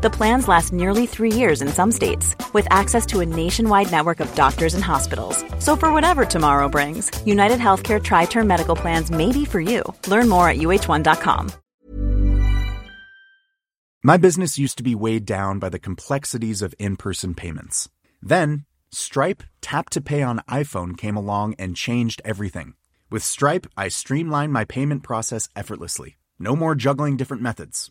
The plans last nearly three years in some states, with access to a nationwide network of doctors and hospitals. So, for whatever tomorrow brings, United Healthcare Tri Term Medical Plans may be for you. Learn more at uhone.com. My business used to be weighed down by the complexities of in person payments. Then, Stripe Tap to Pay on iPhone came along and changed everything. With Stripe, I streamlined my payment process effortlessly. No more juggling different methods.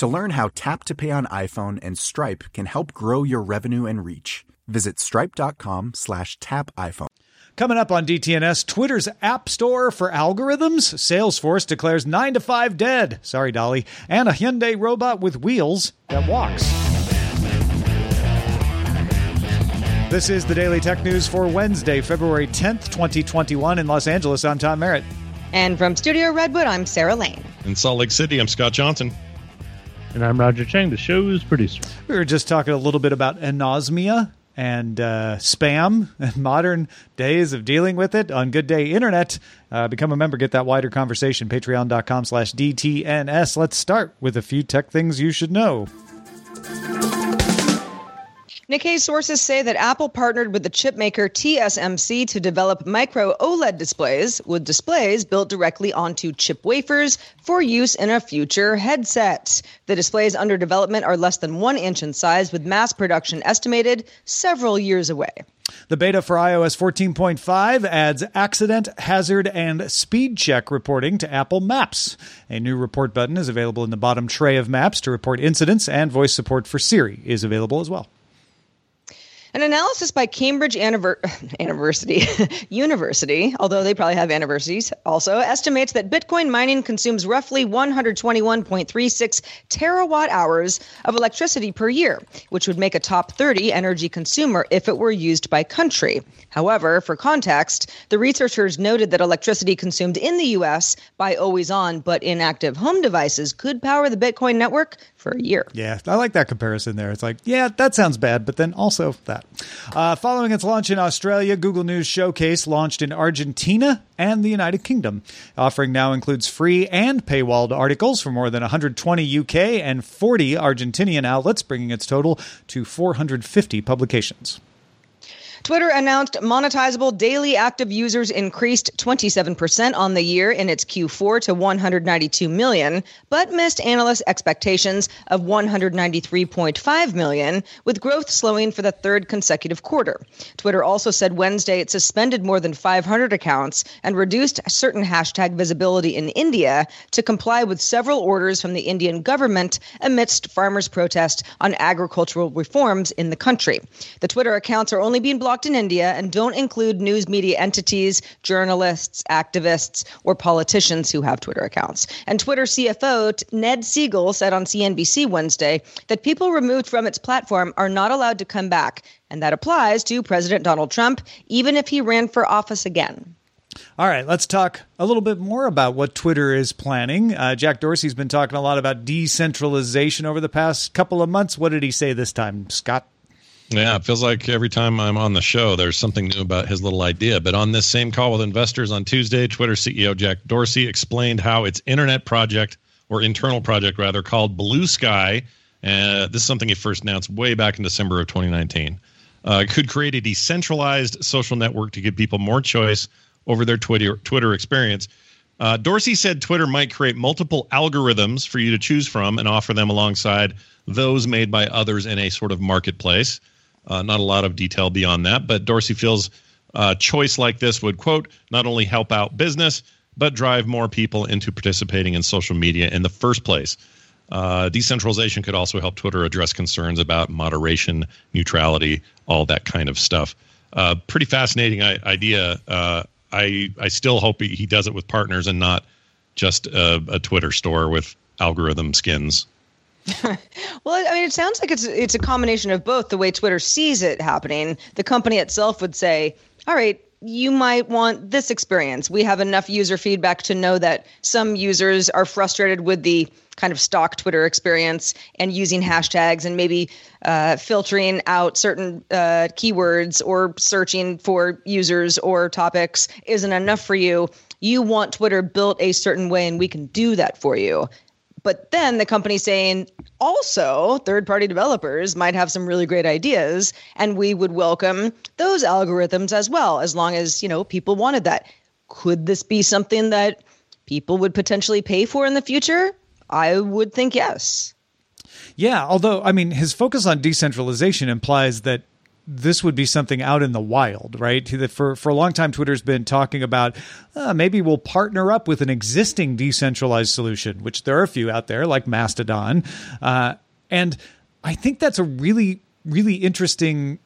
To learn how Tap to Pay on iPhone and Stripe can help grow your revenue and reach, visit stripe.com slash tap iPhone. Coming up on DTNS, Twitter's App Store for algorithms. Salesforce declares 9 to 5 dead. Sorry, Dolly. And a Hyundai robot with wheels that walks. This is the Daily Tech News for Wednesday, February 10th, 2021. In Los Angeles, I'm Tom Merritt. And from Studio Redwood, I'm Sarah Lane. In Salt Lake City, I'm Scott Johnson. And I'm Roger Chang, the show's producer. We were just talking a little bit about anosmia and uh, spam and modern days of dealing with it on Good Day Internet. Uh, become a member, get that wider conversation. Patreon.com slash DTNS. Let's start with a few tech things you should know. Nikkei sources say that Apple partnered with the chipmaker TSMC to develop micro OLED displays, with displays built directly onto chip wafers for use in a future headset. The displays under development are less than one inch in size, with mass production estimated several years away. The beta for iOS 14.5 adds accident, hazard, and speed check reporting to Apple Maps. A new report button is available in the bottom tray of Maps to report incidents, and voice support for Siri is available as well. An analysis by Cambridge University, University, although they probably have anniversaries, also estimates that Bitcoin mining consumes roughly 121.36 terawatt hours of electricity per year, which would make a top 30 energy consumer if it were used by country. However, for context, the researchers noted that electricity consumed in the U.S. by always on but inactive home devices could power the Bitcoin network for a year. Yeah, I like that comparison there. It's like, yeah, that sounds bad, but then also that. Uh, following its launch in Australia, Google News Showcase launched in Argentina and the United Kingdom. Offering now includes free and paywalled articles for more than 120 UK and 40 Argentinian outlets, bringing its total to 450 publications. Twitter announced monetizable daily active users increased 27% on the year in its Q4 to 192 million, but missed analysts' expectations of 193.5 million, with growth slowing for the third consecutive quarter. Twitter also said Wednesday it suspended more than 500 accounts and reduced certain hashtag visibility in India to comply with several orders from the Indian government amidst farmers' protest on agricultural reforms in the country. The Twitter accounts are only being blocked blocked in India and don't include news media entities, journalists, activists, or politicians who have Twitter accounts. And Twitter CFO Ned Segal said on CNBC Wednesday that people removed from its platform are not allowed to come back. And that applies to President Donald Trump, even if he ran for office again. All right, let's talk a little bit more about what Twitter is planning. Uh, Jack Dorsey's been talking a lot about decentralization over the past couple of months. What did he say this time, Scott? Yeah, it feels like every time I'm on the show, there's something new about his little idea. But on this same call with investors on Tuesday, Twitter CEO Jack Dorsey explained how its internet project, or internal project rather, called Blue Sky, uh, this is something he first announced way back in December of 2019, uh, could create a decentralized social network to give people more choice over their Twitter Twitter experience. Uh, Dorsey said Twitter might create multiple algorithms for you to choose from and offer them alongside those made by others in a sort of marketplace. Uh, not a lot of detail beyond that, but Dorsey feels a uh, choice like this would, quote, not only help out business, but drive more people into participating in social media in the first place. Uh, decentralization could also help Twitter address concerns about moderation, neutrality, all that kind of stuff. Uh, pretty fascinating idea. Uh, I I still hope he, he does it with partners and not just a, a Twitter store with algorithm skins. Well, I mean, it sounds like it's it's a combination of both. The way Twitter sees it happening, the company itself would say, "All right, you might want this experience. We have enough user feedback to know that some users are frustrated with the kind of stock Twitter experience and using hashtags and maybe uh, filtering out certain uh, keywords or searching for users or topics isn't enough for you. You want Twitter built a certain way, and we can do that for you. But then the company saying also third party developers might have some really great ideas and we would welcome those algorithms as well as long as, you know, people wanted that. Could this be something that people would potentially pay for in the future? I would think yes. Yeah, although I mean his focus on decentralization implies that this would be something out in the wild, right? For for a long time, Twitter's been talking about uh, maybe we'll partner up with an existing decentralized solution, which there are a few out there like Mastodon, uh, and I think that's a really really interesting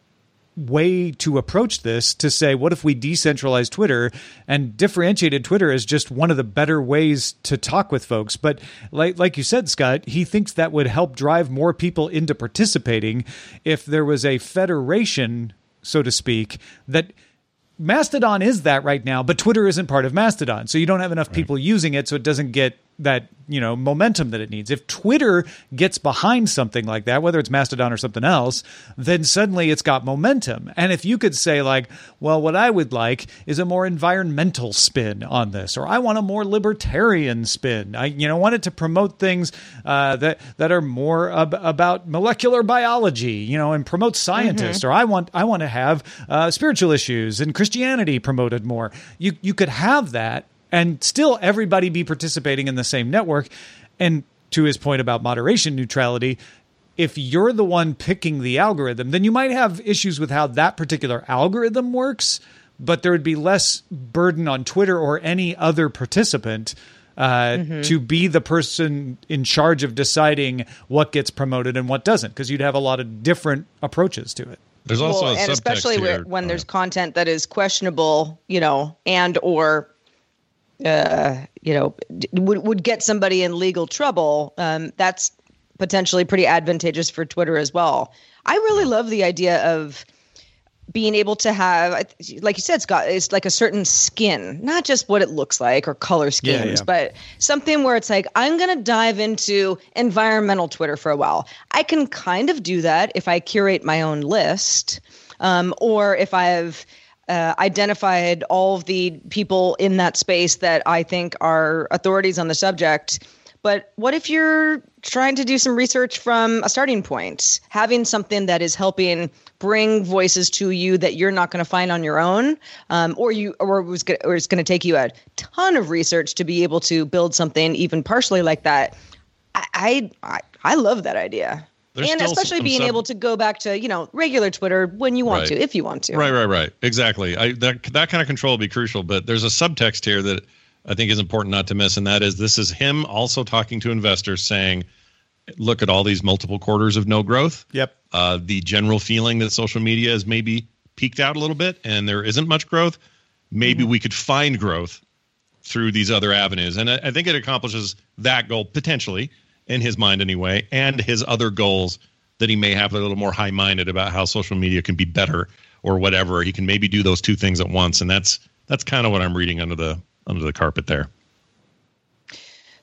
way to approach this to say what if we decentralized twitter and differentiated twitter as just one of the better ways to talk with folks but like like you said scott he thinks that would help drive more people into participating if there was a federation so to speak that Mastodon is that right now, but Twitter isn't part of Mastodon. So you don't have enough people using it, so it doesn't get that you know momentum that it needs. If Twitter gets behind something like that, whether it's Mastodon or something else, then suddenly it's got momentum. And if you could say like, well, what I would like is a more environmental spin on this, or I want a more libertarian spin. I you know want it to promote things uh, that that are more ab- about molecular biology, you know, and promote scientists. Or I want I want to have uh, spiritual issues and Christianity promoted more. You you could have that and still everybody be participating in the same network. And to his point about moderation neutrality, if you're the one picking the algorithm, then you might have issues with how that particular algorithm works, but there would be less burden on Twitter or any other participant. Uh, to be the person in charge of deciding what gets promoted and what doesn't, because you'd have a lot of different approaches to it. There's also well, a and subtext especially here. where, when there's content that is questionable, you know, and or uh, you know, would would get somebody in legal trouble. Um, that's potentially pretty advantageous for Twitter as well. I really love the idea of being able to have, like you said, Scott, it's like a certain skin, not just what it looks like or color schemes, yeah. but something where it's like, I'm going to dive into environmental Twitter for a while. I can kind of do that if I curate my own list um, or if I've uh, identified all of the people in that space that I think are authorities on the subject. But what if you're trying to do some research from a starting point, having something that is helping bring voices to you that you're not going to find on your own, um, or you, or it was, go- or it's going to take you a ton of research to be able to build something even partially like that. I, I, I love that idea. There's and especially being sub- able to go back to you know regular Twitter when you want Right. to, if you want to. Right, right, right. Exactly. I, that that kind of control will be crucial. But there's a subtext here that I think is important not to miss, and that is this is him also talking to investors, saying, "Look at all these multiple quarters of no growth. Yep. Uh, the general feeling that social media has maybe peaked out a little bit, and there isn't much growth. Maybe we could find growth through these other avenues, and I, I think it accomplishes that goal potentially in his mind anyway, and his other goals that he may have a little more high minded about how social media can be better or whatever. He can maybe do those two things at once, and that's that's kind of what I'm reading under the under the carpet there.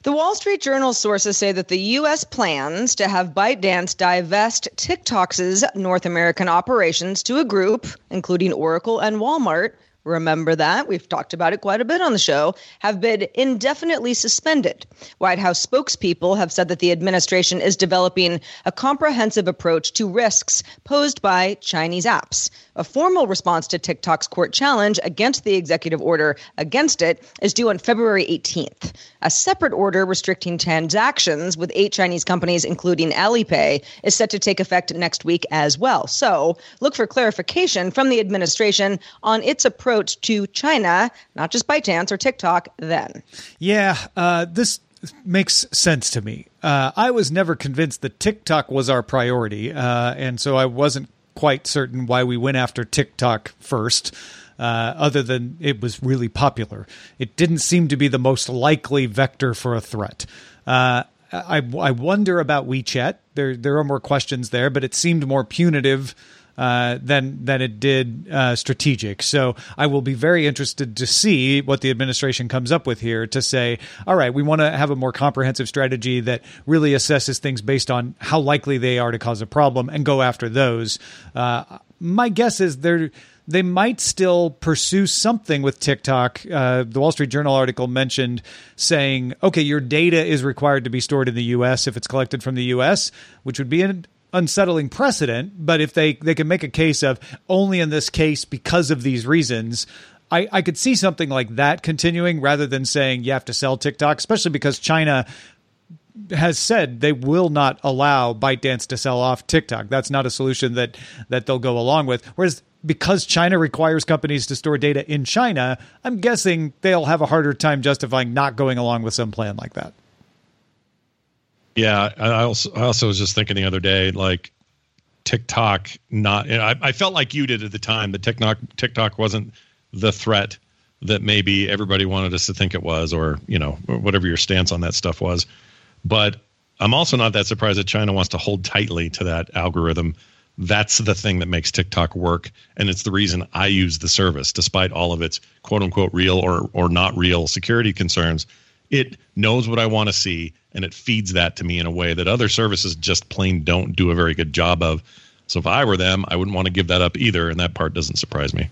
The Wall Street Journal sources say that the U.S. plans to have ByteDance divest TikTok's North American operations to a group, including Oracle and Walmart. Remember that? We've talked about it quite a bit on the show, have been indefinitely suspended. White House spokespeople have said that the administration is developing a comprehensive approach to risks posed by Chinese apps. A formal response to TikTok's court challenge against the executive order against it is due on February 18th. A separate order restricting transactions with eight Chinese companies, including Alipay, is set to take effect next week as well. So look for clarification from the administration on its approach to China, not just ByteDance or TikTok, then. Yeah, uh, this makes sense to me. uh, I was never convinced that TikTok was our priority, uh, and so I wasn't quite certain why we went after TikTok first. Uh, other than it was really popular, it didn't seem to be the most likely vector for a threat. Uh, I, I wonder about WeChat. There there are more questions there, but it seemed more punitive uh, than than it did uh, strategic. So I will be very interested to see what the administration comes up with here to say, all right, we want to have a more comprehensive strategy that really assesses things based on how likely they are to cause a problem and go after those. Uh, my guess is they're they might still pursue something with TikTok. Uh, the Wall Street Journal article mentioned saying, okay, your data is required to be stored in the U.S. if it's collected from the U.S., which would be an unsettling precedent. But if they, they can make a case of only in this case because of these reasons, I, I could see something like that continuing rather than saying you have to sell TikTok, especially because China has said they will not allow ByteDance to sell off TikTok. That's not a solution that that they'll go along with. Whereas because China requires companies to store data in China, I'm guessing they'll have a harder time justifying not going along with some plan like that. Yeah, I also I also was just thinking the other day, like TikTok. Not, I, I felt like you did at the time. That TikTok TikTok wasn't the threat that maybe everybody wanted us to think it was, or you know, whatever your stance on that stuff was. But I'm also not that surprised that China wants to hold tightly to that algorithm. That's the thing that makes TikTok work, and it's the reason I use the service, despite all of its quote unquote real or or not real security concerns. It knows what I want to see and it feeds that to me in a way that other services just plain don't do a very good job of. So if I were them, I wouldn't want to give that up either, and that part doesn't surprise me.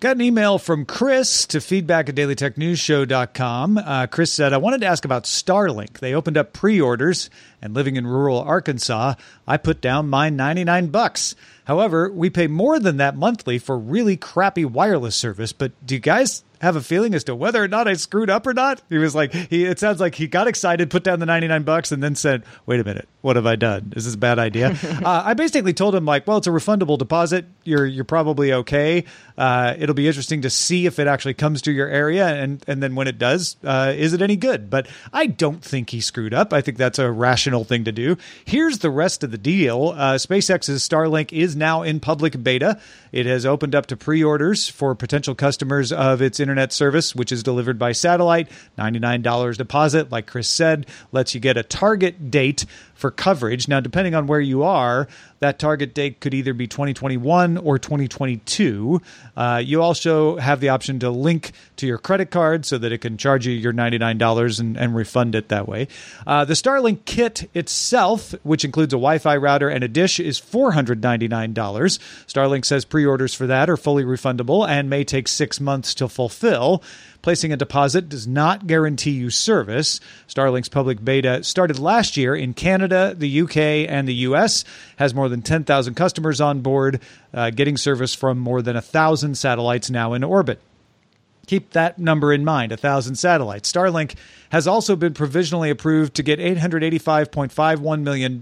Got an email from Chris to feedback at dailytechnewsshow.com. Uh, Chris said, I wanted to ask about Starlink. They opened up pre orders, and living in rural Arkansas, I put down my 99 bucks. However, we pay more than that monthly for really crappy wireless service. But do you guys have a feeling as to whether or not I screwed up or not. He was like, he it sounds like he got excited, put down the 99 bucks, and then said, wait a minute, what have I done? Is this a bad idea? uh, I basically told him, like, well, it's a refundable deposit. You're, you're probably okay. Uh, it'll be interesting to see if it actually comes to your area. And, and then when it does, uh, is it any good? But I don't think he screwed up. I think that's a rational thing to do. Here's the rest of the deal uh, SpaceX's Starlink is now in public beta. It has opened up to pre orders for potential customers of its internet internet service, which is delivered by satellite. $99 deposit, like Chris said, lets you get a target date for coverage. Now, depending on where you are, that target date could either be 2021 or 2022. Uh, you also have the option to link to your credit card so that it can charge you your $99 and, and refund it that way. Uh, the Starlink kit itself, which includes a Wi Fi router and a dish, is $499. Starlink says pre orders for that are fully refundable and may take six months to fulfill. Placing a deposit does not guarantee you service. Starlink's public beta started last year in Canada, the UK, and the US, has more than 10,000 customers on board, uh, getting service from more than 1,000 satellites now in orbit. Keep that number in mind 1,000 satellites. Starlink has also been provisionally approved to get $885.51 million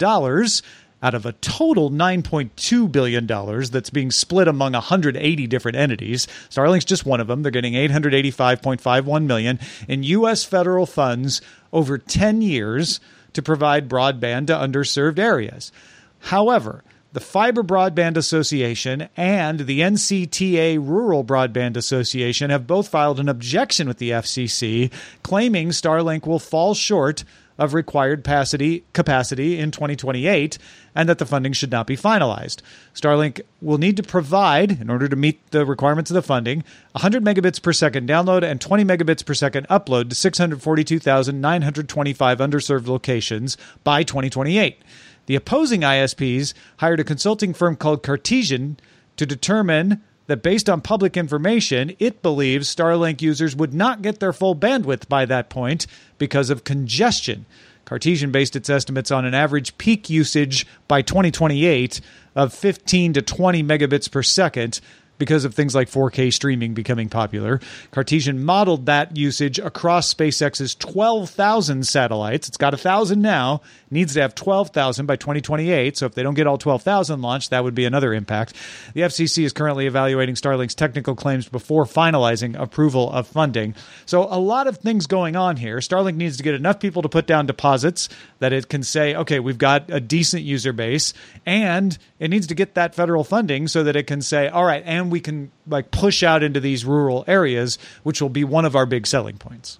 out of a total $9.2 billion that's being split among 180 different entities. Starlink's just one of them. They're getting 885.51 million in US federal funds over 10 years to provide broadband to underserved areas. However, the Fiber Broadband Association and the NCTA Rural Broadband Association have both filed an objection with the FCC, claiming Starlink will fall short of required capacity, capacity in 2028 and that the funding should not be finalized. Starlink will need to provide, in order to meet the requirements of the funding, 100 megabits per second download and 20 megabits per second upload to 642,925 underserved locations by 2028. The opposing ISPs hired a consulting firm called Cartesian to determine that based on public information, it believes Starlink users would not get their full bandwidth by that point because of congestion. Cartesian based its estimates on an average peak usage by 2028 of 15 to 20 megabits per second. because of things like 4K streaming becoming popular. Cartesian modeled that usage across SpaceX's 12,000 satellites. It's got 1,000 now, needs to have 12,000 by 2028. So if they don't get all 12,000 launched, that would be another impact. The FCC is currently evaluating Starlink's technical claims before finalizing approval of funding. So a lot of things going on here. Starlink needs to get enough people to put down deposits that it can say, okay, we've got a decent user base, and it needs to get that federal funding so that it can say, all right, and we can like push out into these rural areas, which will be one of our big selling points.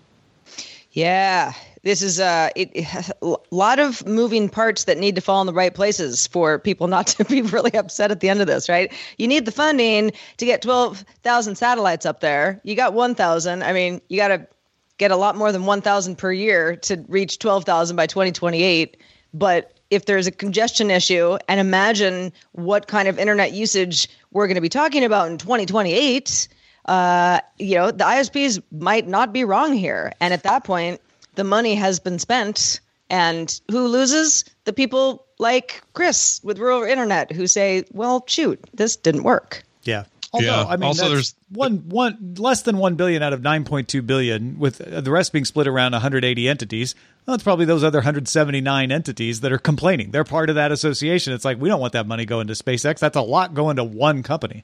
Yeah, this is uh, it, a lot of moving parts that need to fall in the right places for people not to be really upset at the end of this, right? You need the funding to get 12,000 satellites up there. You got 1,000. I mean, you got to get a lot more than 1,000 per year to reach 12,000 by 2028. But if there's a congestion issue, and imagine what kind of internet usage we're going to be talking about in 2028, uh, you know, the ISPs might not be wrong here. And at that point, the money has been spent. And who loses? The people like Chris with rural internet who say, well, shoot, this didn't work. Yeah. Although, Yeah. I mean, Also, there's- one one less than one billion out of nine point two billion, with the rest being split around 180 entities. Well, it's probably those other 179 entities that are complaining. They're part of that association. It's like we don't want that money going to SpaceX. That's a lot going to one company.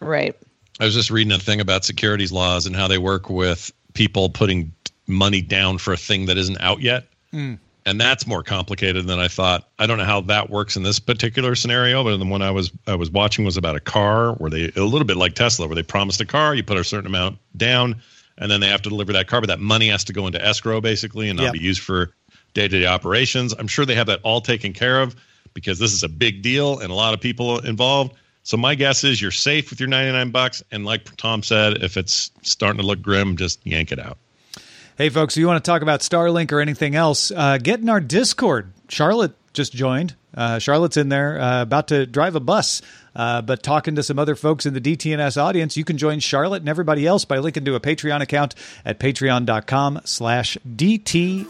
Right. I was just reading a thing about securities laws and how they work with people putting money down for a thing that isn't out yet. Hmm. And that's more complicated than I thought. I don't know how that works in this particular scenario, but the one I was I was watching was about a car where they a little bit like Tesla, where they promised a car, you put a certain amount down, and then they have to deliver that car, but that money has to go into escrow basically and not Yep. be used for day to day operations. I'm sure they have that all taken care of because this is a big deal and a lot of people involved. So my guess is you're safe with your 99 bucks, and like Tom said, if it's starting to look grim, just yank it out. Hey, folks, if you want to talk about Starlink or anything else, uh, get in our Discord. Charlotte just joined. Uh, Charlotte's in there, uh, about to drive a bus, uh, but talking to some other folks in the DTNS audience. You can join Charlotte and everybody else by linking to a Patreon account at patreon.com slash DTNS.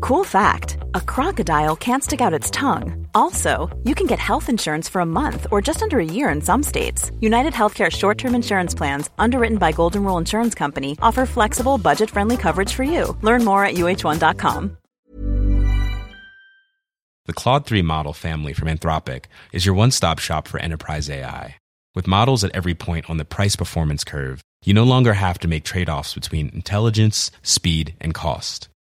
Cool fact a crocodile can't stick out its tongue. Also, you can get health insurance for a month or just under a year in some states. United Healthcare short term insurance plans, underwritten by Golden Rule Insurance Company, offer flexible, budget friendly coverage for you. Learn more at uhone.com. The Claude 3 model family from Anthropic is your one stop shop for enterprise AI. With models at every point on the price performance curve, you no longer have to make trade offs between intelligence, speed, and cost.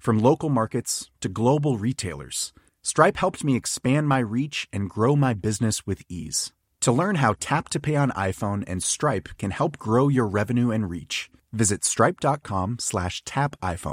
From local markets to global retailers, Stripe helped me expand my reach and grow my business with ease. To learn how Tap to Pay on iPhone and Stripe can help grow your revenue and reach, visit stripe.com slash tap iPhone.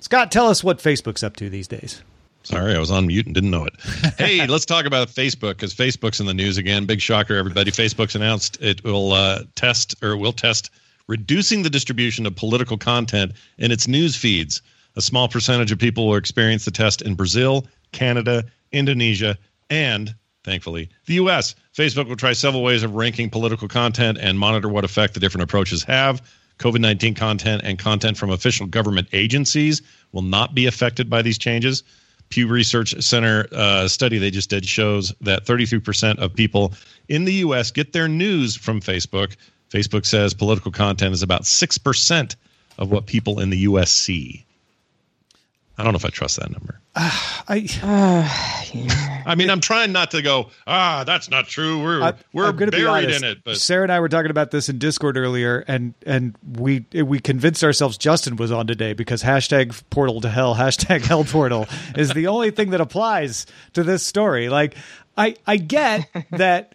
Scott, tell us what Facebook's up to these days. Sorry, I was on mute and didn't know it. hey, let's talk about Facebook because Facebook's in the news again. Big shocker, everybody. Facebook's announced it will uh, test or will test reducing the distribution of political content in its news feeds. A small percentage of people will experience the test in Brazil, Canada, Indonesia, and thankfully the US. Facebook will try several ways of ranking political content and monitor what effect the different approaches have. COVID 19 content and content from official government agencies will not be affected by these changes. Pew Research Center uh, study they just did shows that 33% of people in the U.S. get their news from Facebook. Facebook says political content is about 6% of what people in the U.S. see. I don't know if I trust that number. I I mean, I'm trying not to go. Ah, that's not true. We're I- we're gonna buried honest. in it. But Sarah and I were talking about this in Discord earlier, and and we we convinced ourselves Justin was on today because hashtag portal to hell, hashtag hell portal is the only thing that applies to this story. Like, I I get that.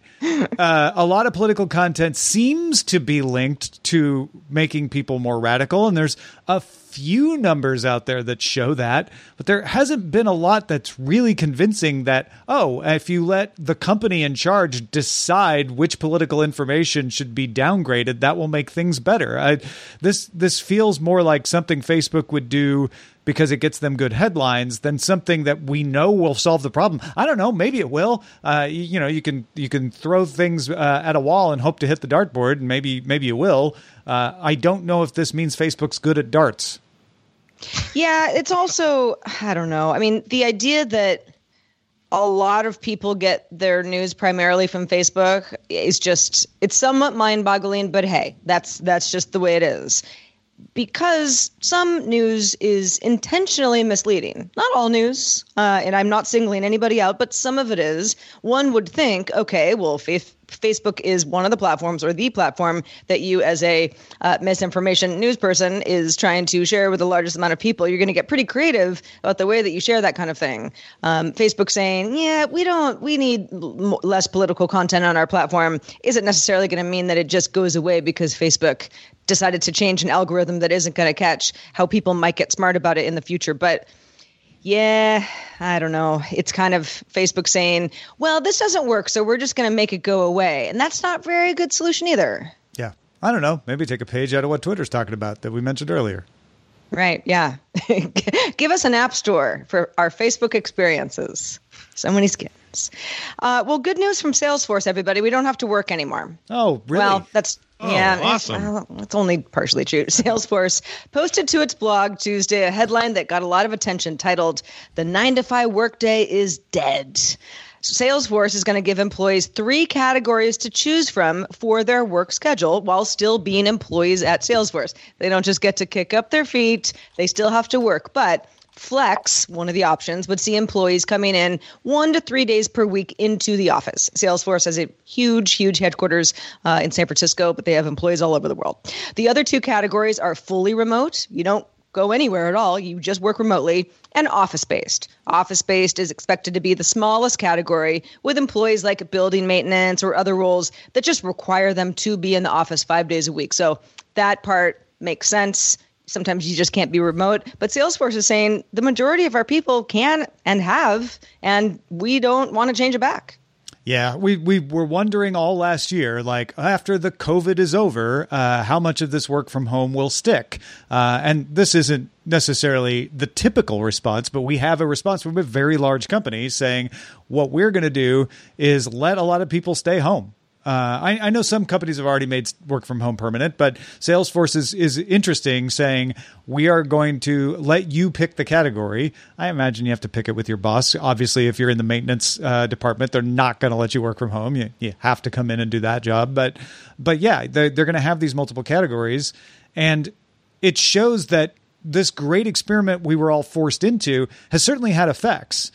Uh, a lot of political content seems to be linked to making people more radical, and there's a few numbers out there that show that, but there hasn't been a lot that's really convincing that, oh, if you let the company in charge decide which political information should be downgraded, that will make things better. I, this this feels more like something Facebook would do because it gets them good headlines than something that we know will solve the problem. I don't know, maybe it will. Uh, you, know, you can you can throw things uh, at a wall and hope to hit the dartboard, and maybe maybe you will. Uh, I don't know if this means Facebook's good at darts. Yeah, it's also I don't know. I mean, the idea that a lot of people get their news primarily from Facebook is just it's somewhat mind-boggling, but hey, that's that's just the way it is. Because some news is intentionally misleading. Not all news, uh, and I'm not singling anybody out, but some of it is. One would think, okay, well, fa- Facebook is one of the platforms or the platform that you, as a uh, misinformation news person, is trying to share with the largest amount of people. You're going to get pretty creative about the way that you share that kind of thing. Um, Facebook saying, "Yeah, we don't, we need less political content on our platform," isn't necessarily going to mean that it just goes away because Facebook decided to change an algorithm that isn't going to catch how people might get smart about it in the future. But yeah, I don't know. It's kind of Facebook saying, well, this doesn't work, so we're just going to make it go away. And that's not very good solution either. Yeah, I don't know. Maybe take a page out of what Twitter's talking about that we mentioned earlier. Right. Yeah. Give us an app store for our Facebook experiences. So many skins. Uh, well, good news from Salesforce, everybody. We don't have to work anymore. Oh, really? Well, that's Oh, yeah, awesome. Well, it's only partially true. Salesforce posted to its blog Tuesday a headline that got a lot of attention titled "The 9 to 5 workday is dead." Salesforce is going to give employees three categories to choose from for their work schedule while still being employees at Salesforce. They don't just get to kick up their feet, they still have to work. But Flex, one of the options, would see employees coming in one to three days per week into the office. Salesforce has a huge, huge headquarters uh, in San Francisco, but they have employees all over the world. The other two categories are fully remote. You don't go anywhere at all, you just work remotely, and office based. Office based is expected to be the smallest category, with employees like building maintenance or other roles that just require them to be in the office five days a week. So that part makes sense sometimes you just can't be remote. But Salesforce is saying the majority of our people can and have, and we don't want to change it back. Yeah, we we were wondering all last year, like after the COVID is over, uh, how much of this work from home will stick. Uh, and this isn't necessarily the typical response, but we have a response from a very large company saying what we're going to do is let a lot of people stay home. Uh, I, I know some companies have already made work from home permanent, but Salesforce is, is interesting saying we are going to let you pick the category. I imagine you have to pick it with your boss. Obviously, if you're in the maintenance uh, department, they're not going to let you work from home. You, you have to come in and do that job. But, but yeah, they're, they're going to have these multiple categories. And it shows that this great experiment we were all forced into has certainly had effects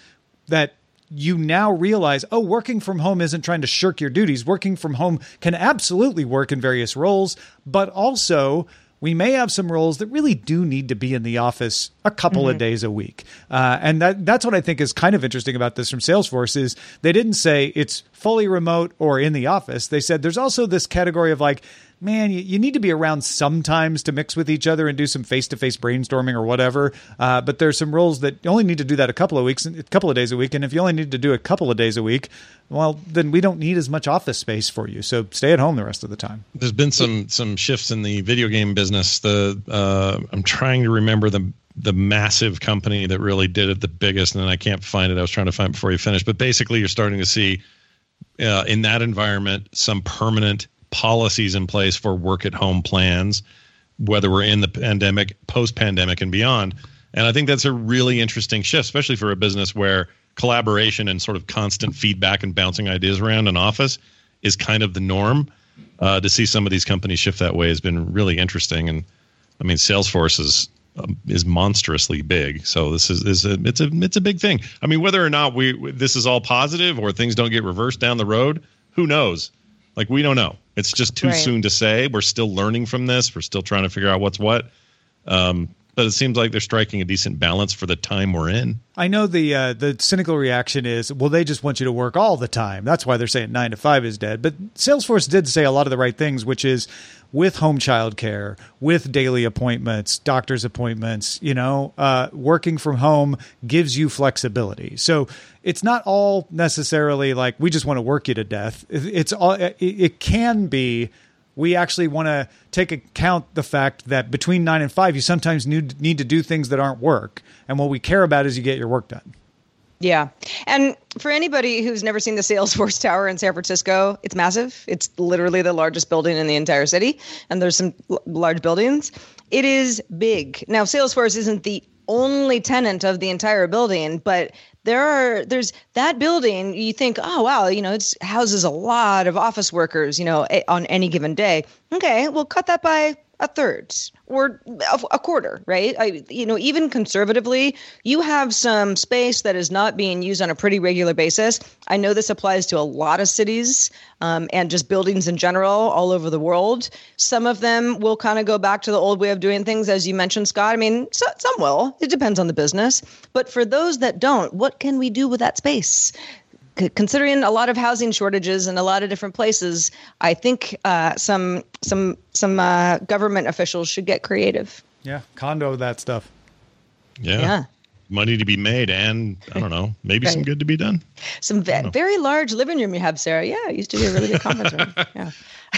that you now realize, oh, working from home isn't trying to shirk your duties. Working from home can absolutely work in various roles, but also we may have some roles that really do need to be in the office a couple of days a week. Uh, and that that's what I think is kind of interesting about this from Salesforce is they didn't say it's fully remote or in the office. They said there's also this category of like, man, you, you need to be around sometimes to mix with each other and do some face to face brainstorming or whatever. Uh, but there's some roles that you only need to do that a couple of weeks, a couple of days a week. And if you only need to do a couple of days a week, well, then we don't need as much office space for you. So stay at home the rest of the time. There's been some some shifts in the video game business. The uh, I'm trying to remember the the massive company that really did it the biggest, and then I can't find it. I was trying to find it before you finished, but basically, you're starting to see uh, in that environment some permanent policies in place for work at home plans, whether we're in the pandemic, post pandemic, and beyond. And I think that's a really interesting shift, especially for a business where collaboration and sort of constant feedback and bouncing ideas around an office is kind of the norm. Uh, to see some of these companies shift that way has been really interesting. And I mean, Salesforce is um, is monstrously big. So this is is a, it's a it's a big thing. I mean, whether or not we this is all positive or things don't get reversed down the road, who knows? Like we don't know. It's just too Right. soon to say. We're still learning from this. We're still trying to figure out what's what. Um, but it seems like they're striking a decent balance for the time we're in. I know the uh, the cynical reaction is, well, they just want you to work all the time. That's why they're saying nine to five is dead. But Salesforce did say a lot of the right things, which is with home child care, with daily appointments, doctor's appointments. You know, uh, working from home gives you flexibility. So it's not all necessarily like we just want to work you to death. It's all it, can be we actually want to take account the fact that between nine and five, you sometimes need, need to do things that aren't work. And what we care about is you get your work done. Yeah. And for anybody who's never seen the Salesforce Tower in San Francisco, it's massive. It's literally the largest building in the entire city. And there's some l- large buildings. It is big. Now, Salesforce isn't the only tenant of the entire building, but there are there's that building you think oh wow you know it houses a lot of office workers you know on any given day okay well cut that by a third or a, quarter, right? I, you know, even conservatively, you have some space that is not being used on a pretty regular basis. I know this applies to a lot of cities um, and just buildings in general all over the world. Some of them will kind of go back to the old way of doing things, as you mentioned, Scott. I mean, so, some will. It depends on the business. But for those that don't, what can we do with that space? C- considering a lot of housing shortages in a lot of different places, I think uh, some some some uh, government officials should get creative. Yeah. Condo that stuff. Yeah. Yeah. Money to be made and I don't know, maybe some good to be done. Some ve- very large living room you have, Sarah. Yeah, it used to be a really good conference room. Yeah,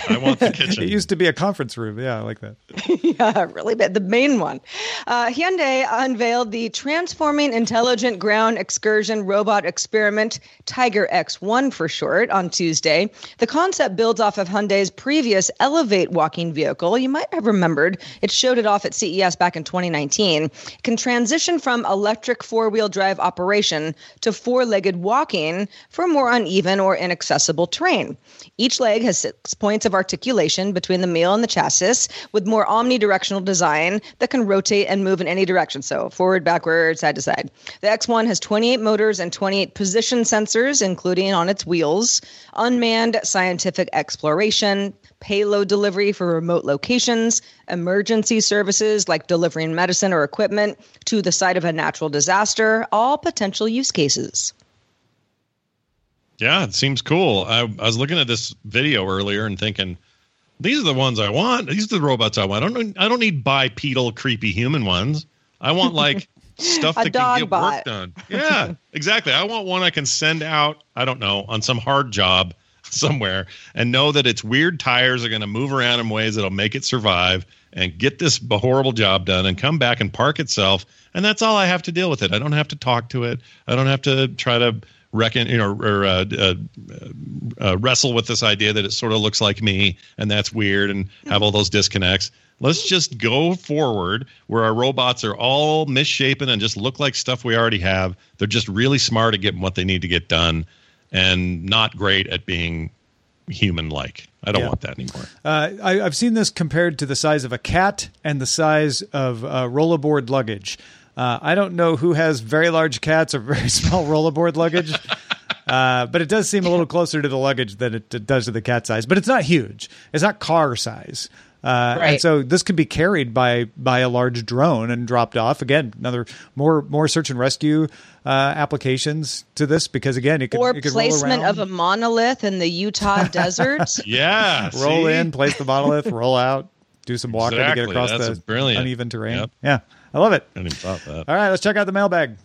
I want the kitchen. It used to be a conference room. Yeah, I like that. yeah, really bad. The main one. Uh, Hyundai unveiled the Transforming Intelligent Ground Excursion Robot Experiment, Tiger X1 for short, on Tuesday. The concept builds off of Hyundai's previous Elevate walking vehicle. You might have remembered it showed it off at CES back in 2019. It can transition from electric four wheel drive operation to four legged walking for more uneven or inaccessible terrain. Each leg has six points of articulation between the wheel and the chassis with more omnidirectional design that can rotate and move in any direction. So forward, backward, side to side. The X1 has 28 motors and 28 position sensors, including on its wheels, unmanned scientific exploration, payload delivery for remote locations, emergency services like delivering medicine or equipment to the site of a natural disaster, all potential use cases. Yeah, it seems cool. I, I was looking at this video earlier and thinking, these are the ones I want. These are the robots I want. I don't. I don't need bipedal, creepy human ones. I want like stuff that can get bot. work done. Yeah, exactly. I want one I can send out. I don't know on some hard job somewhere and know that its weird tires are going to move around in ways that'll make it survive and get this horrible job done and come back and park itself. And that's all I have to deal with it. I don't have to talk to it. I don't have to try to reckon, you know, or uh, uh, uh, wrestle with this idea that it sort of looks like me and that's weird and have all those disconnects. Let's just go forward where our robots are all misshapen and just look like stuff we already have. They're just really smart at getting what they need to get done and not great at being human like. I don't Yeah. want that anymore. Uh, I, I've seen this compared to the size of a cat and the size of uh, rollerboard luggage. Uh, I don't know who has very large cats or very small rollerboard luggage, uh, but it does seem a little closer to the luggage than it, it does to the cat size. But it's not huge. It's not car size. Uh, And so this could be carried by by a large drone and dropped off. Again, another more more search and rescue uh, applications to this because again, it could, or it could roll placement around. of a monolith in the Utah desert. Yeah. roll see? in, place the monolith, roll out, do some walking to get across That's the brilliant. uneven terrain. Yep. Yeah, I love it. I hadn't even thought that. All right, let's check out the mailbag.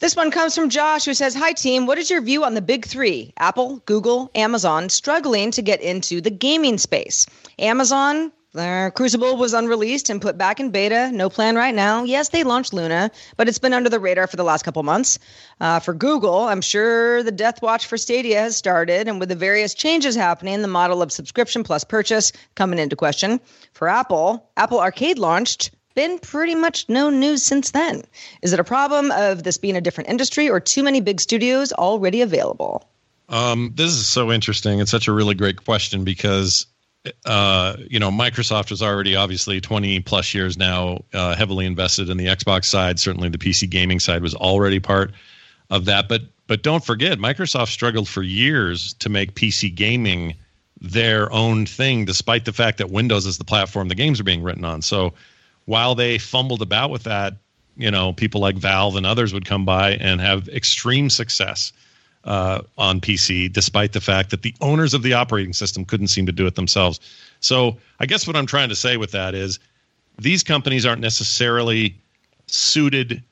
This one comes from Josh, who says, Hi, team. What is your view on the big three Apple, Google, Amazon struggling to get into the gaming space? Amazon, their Crucible was unreleased and put back in beta. No plan right now. Yes, they launched Luna, but it's been under the radar for the last couple months. Uh, for Google, I'm sure the death watch for Stadia has started, and with the various changes happening, the model of subscription plus purchase coming into question. For Apple, Apple Arcade launched been pretty much no news since then. Is it a problem of this being a different industry or too many big studios already available? Um, this is so interesting. It's such a really great question because uh, you know, Microsoft was already obviously 20 plus years now uh, heavily invested in the Xbox side. Certainly, the PC gaming side was already part of that. But but don't forget, Microsoft struggled for years to make PC gaming their own thing, despite the fact that Windows is the platform the games are being written on. So while they fumbled about with that, you know, people like Valve and others would come by and have extreme success uh, on PC, despite the fact that the owners of the operating system couldn't seem to do it themselves. So I guess what I'm trying to say with that is these companies aren't necessarily suited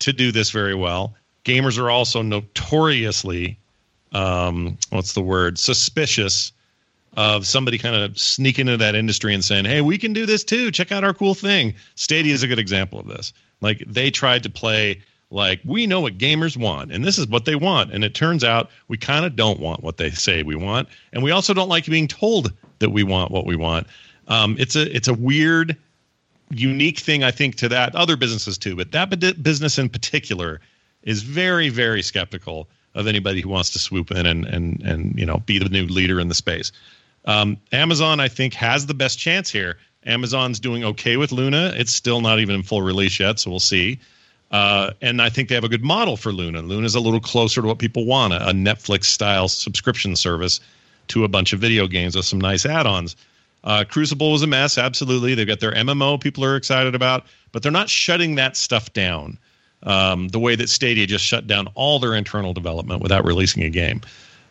to do this very well. Gamers are also notoriously, um, what's the word, suspicious of somebody kind of sneaking into that industry and saying, "Hey, we can do this too. Check out our cool thing." Stadia is a good example of this. Like they tried to play like we know what gamers want and this is what they want and it turns out we kind of don't want what they say we want and we also don't like being told that we want what we want um, it's a it's a weird unique thing i think to that other businesses too but that business in particular is very very skeptical of anybody who wants to swoop in and and and you know be the new leader in the space um, Amazon, I think, has the best chance here. Amazon's doing okay with Luna. It's still not even in full release yet, so we'll see. Uh, and I think they have a good model for Luna. Luna's a little closer to what people want a, Netflix style subscription service to a bunch of video games with some nice add ons. Uh, Crucible was a mess, absolutely. They've got their MMO people are excited about, but they're not shutting that stuff down um, the way that Stadia just shut down all their internal development without releasing a game.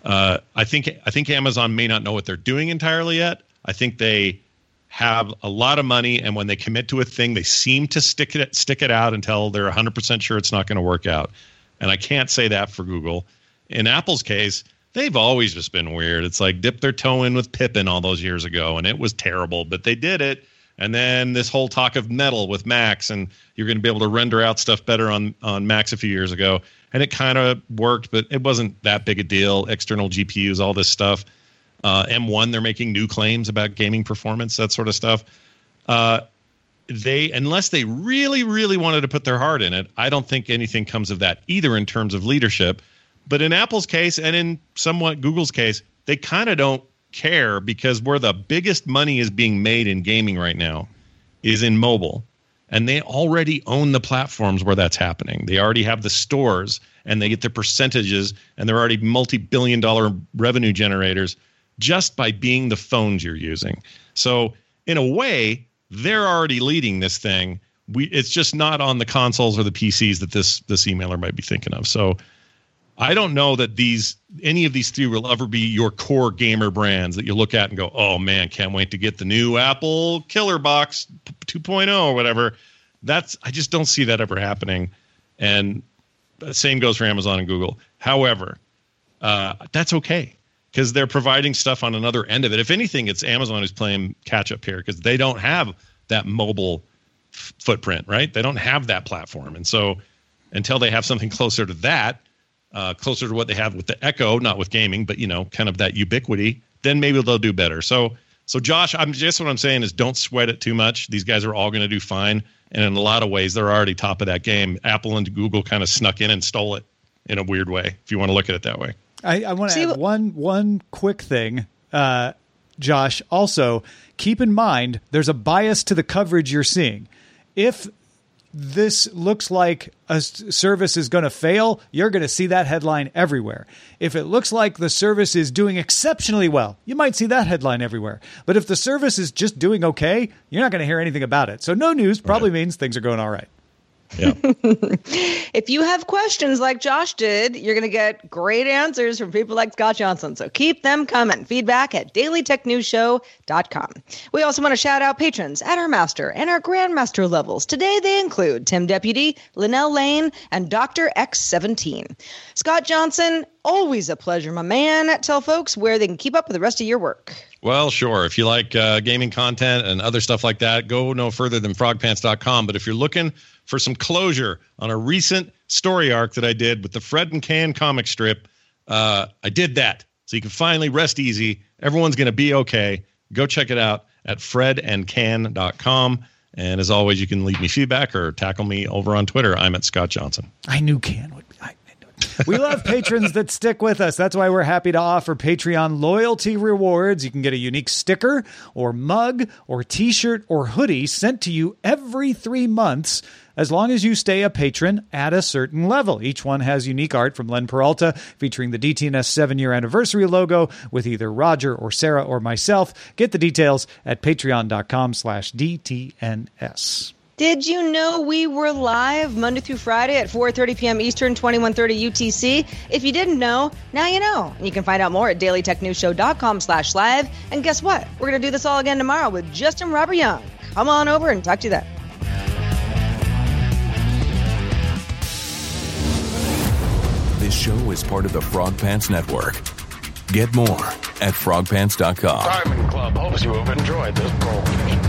Uh, I think I think Amazon may not know what they're doing entirely yet. I think they have a lot of money, and when they commit to a thing, they seem to stick it stick it out until they're 100% sure it's not going to work out. And I can't say that for Google. In Apple's case, they've always just been weird. It's like dip their toe in with Pippin all those years ago, and it was terrible, but they did it. And then this whole talk of metal with Macs, and you're going to be able to render out stuff better on on Macs a few years ago and it kind of worked, but it wasn't that big a deal. External GPUs, all this stuff. Uh, M1, they're making new claims about gaming performance, that sort of stuff. Uh, they, unless they really, really wanted to put their heart in it, I don't think anything comes of that either in terms of leadership. But in Apple's case and in somewhat Google's case, they kind of don't care because where the biggest money is being made in gaming right now is in mobile and they already own the platforms where that's happening. They already have the stores and they get their percentages and they're already multi-billion dollar revenue generators just by being the phones you're using. So, in a way, they're already leading this thing. We it's just not on the consoles or the PCs that this this emailer might be thinking of. So, I don't know that these any of these three will ever be your core gamer brands that you look at and go, "Oh man, can't wait to get the new Apple Killer Box 2.0 or whatever." That's I just don't see that ever happening. And same goes for Amazon and Google. However, uh, that's okay because they're providing stuff on another end of it. If anything, it's Amazon who's playing catch up here because they don't have that mobile f- footprint, right? They don't have that platform, and so until they have something closer to that uh, closer to what they have with the Echo, not with gaming, but you know, kind of that ubiquity, then maybe they'll do better. So, so Josh, I'm just what I'm saying is don't sweat it too much. These guys are all going to do fine, and in a lot of ways, they're already top of that game. Apple and Google kind of snuck in and stole it in a weird way, if you want to look at it that way. I, I want to add one one quick thing. Uh, Josh, also keep in mind there's a bias to the coverage you're seeing. If this looks like a service is going to fail, you're going to see that headline everywhere. If it looks like the service is doing exceptionally well, you might see that headline everywhere. But if the service is just doing okay, you're not going to hear anything about it. So no news probably right. means things are going all right. Yeah. if you have questions like Josh did, you're going to get great answers from people like Scott Johnson. So keep them coming. Feedback at dailytechnewsshow.com. We also want to shout out patrons at our master and our grandmaster levels. Today they include Tim Deputy, Linnell Lane, and Dr. X17. Scott Johnson, always a pleasure, my man. Tell folks where they can keep up with the rest of your work. Well, sure. If you like uh, gaming content and other stuff like that, go no further than frogpants.com. But if you're looking for some closure on a recent story arc that I did with the Fred and Can comic strip. Uh, I did that. So you can finally rest easy. Everyone's going to be okay. Go check it out at fredandcan.com. And as always, you can leave me feedback or tackle me over on Twitter. I'm at Scott Johnson. I knew Can would be. I, We love patrons that stick with us. That's why we're happy to offer Patreon loyalty rewards. You can get a unique sticker or mug or t shirt or hoodie sent to you every three months as long as you stay a patron at a certain level. Each one has unique art from Len Peralta featuring the DTNS seven year anniversary logo with either Roger or Sarah or myself. Get the details at patreon.com slash DTNS. Did you know we were live Monday through Friday at 4:30 p.m. Eastern, 21:30 UTC? If you didn't know, now you know. And you can find out more at dailytechnewsshow.com/live. And guess what? We're going to do this all again tomorrow with Justin Robert Young. Come on over and talk to you then. This show is part of the Frog Pants Network. Get more at frogpants.com. Diamond Club hopes you have enjoyed this program.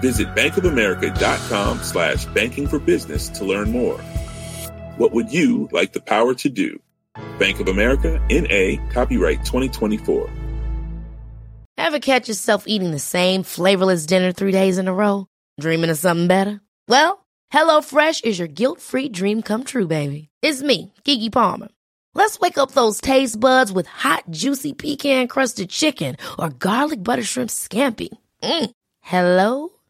Visit bankofamerica.com slash banking for business to learn more. What would you like the power to do? Bank of America, N.A., copyright 2024. Ever catch yourself eating the same flavorless dinner three days in a row? Dreaming of something better? Well, HelloFresh is your guilt-free dream come true, baby. It's me, Keke Palmer. Let's wake up those taste buds with hot, juicy pecan-crusted chicken or garlic butter shrimp scampi. Mm. Hello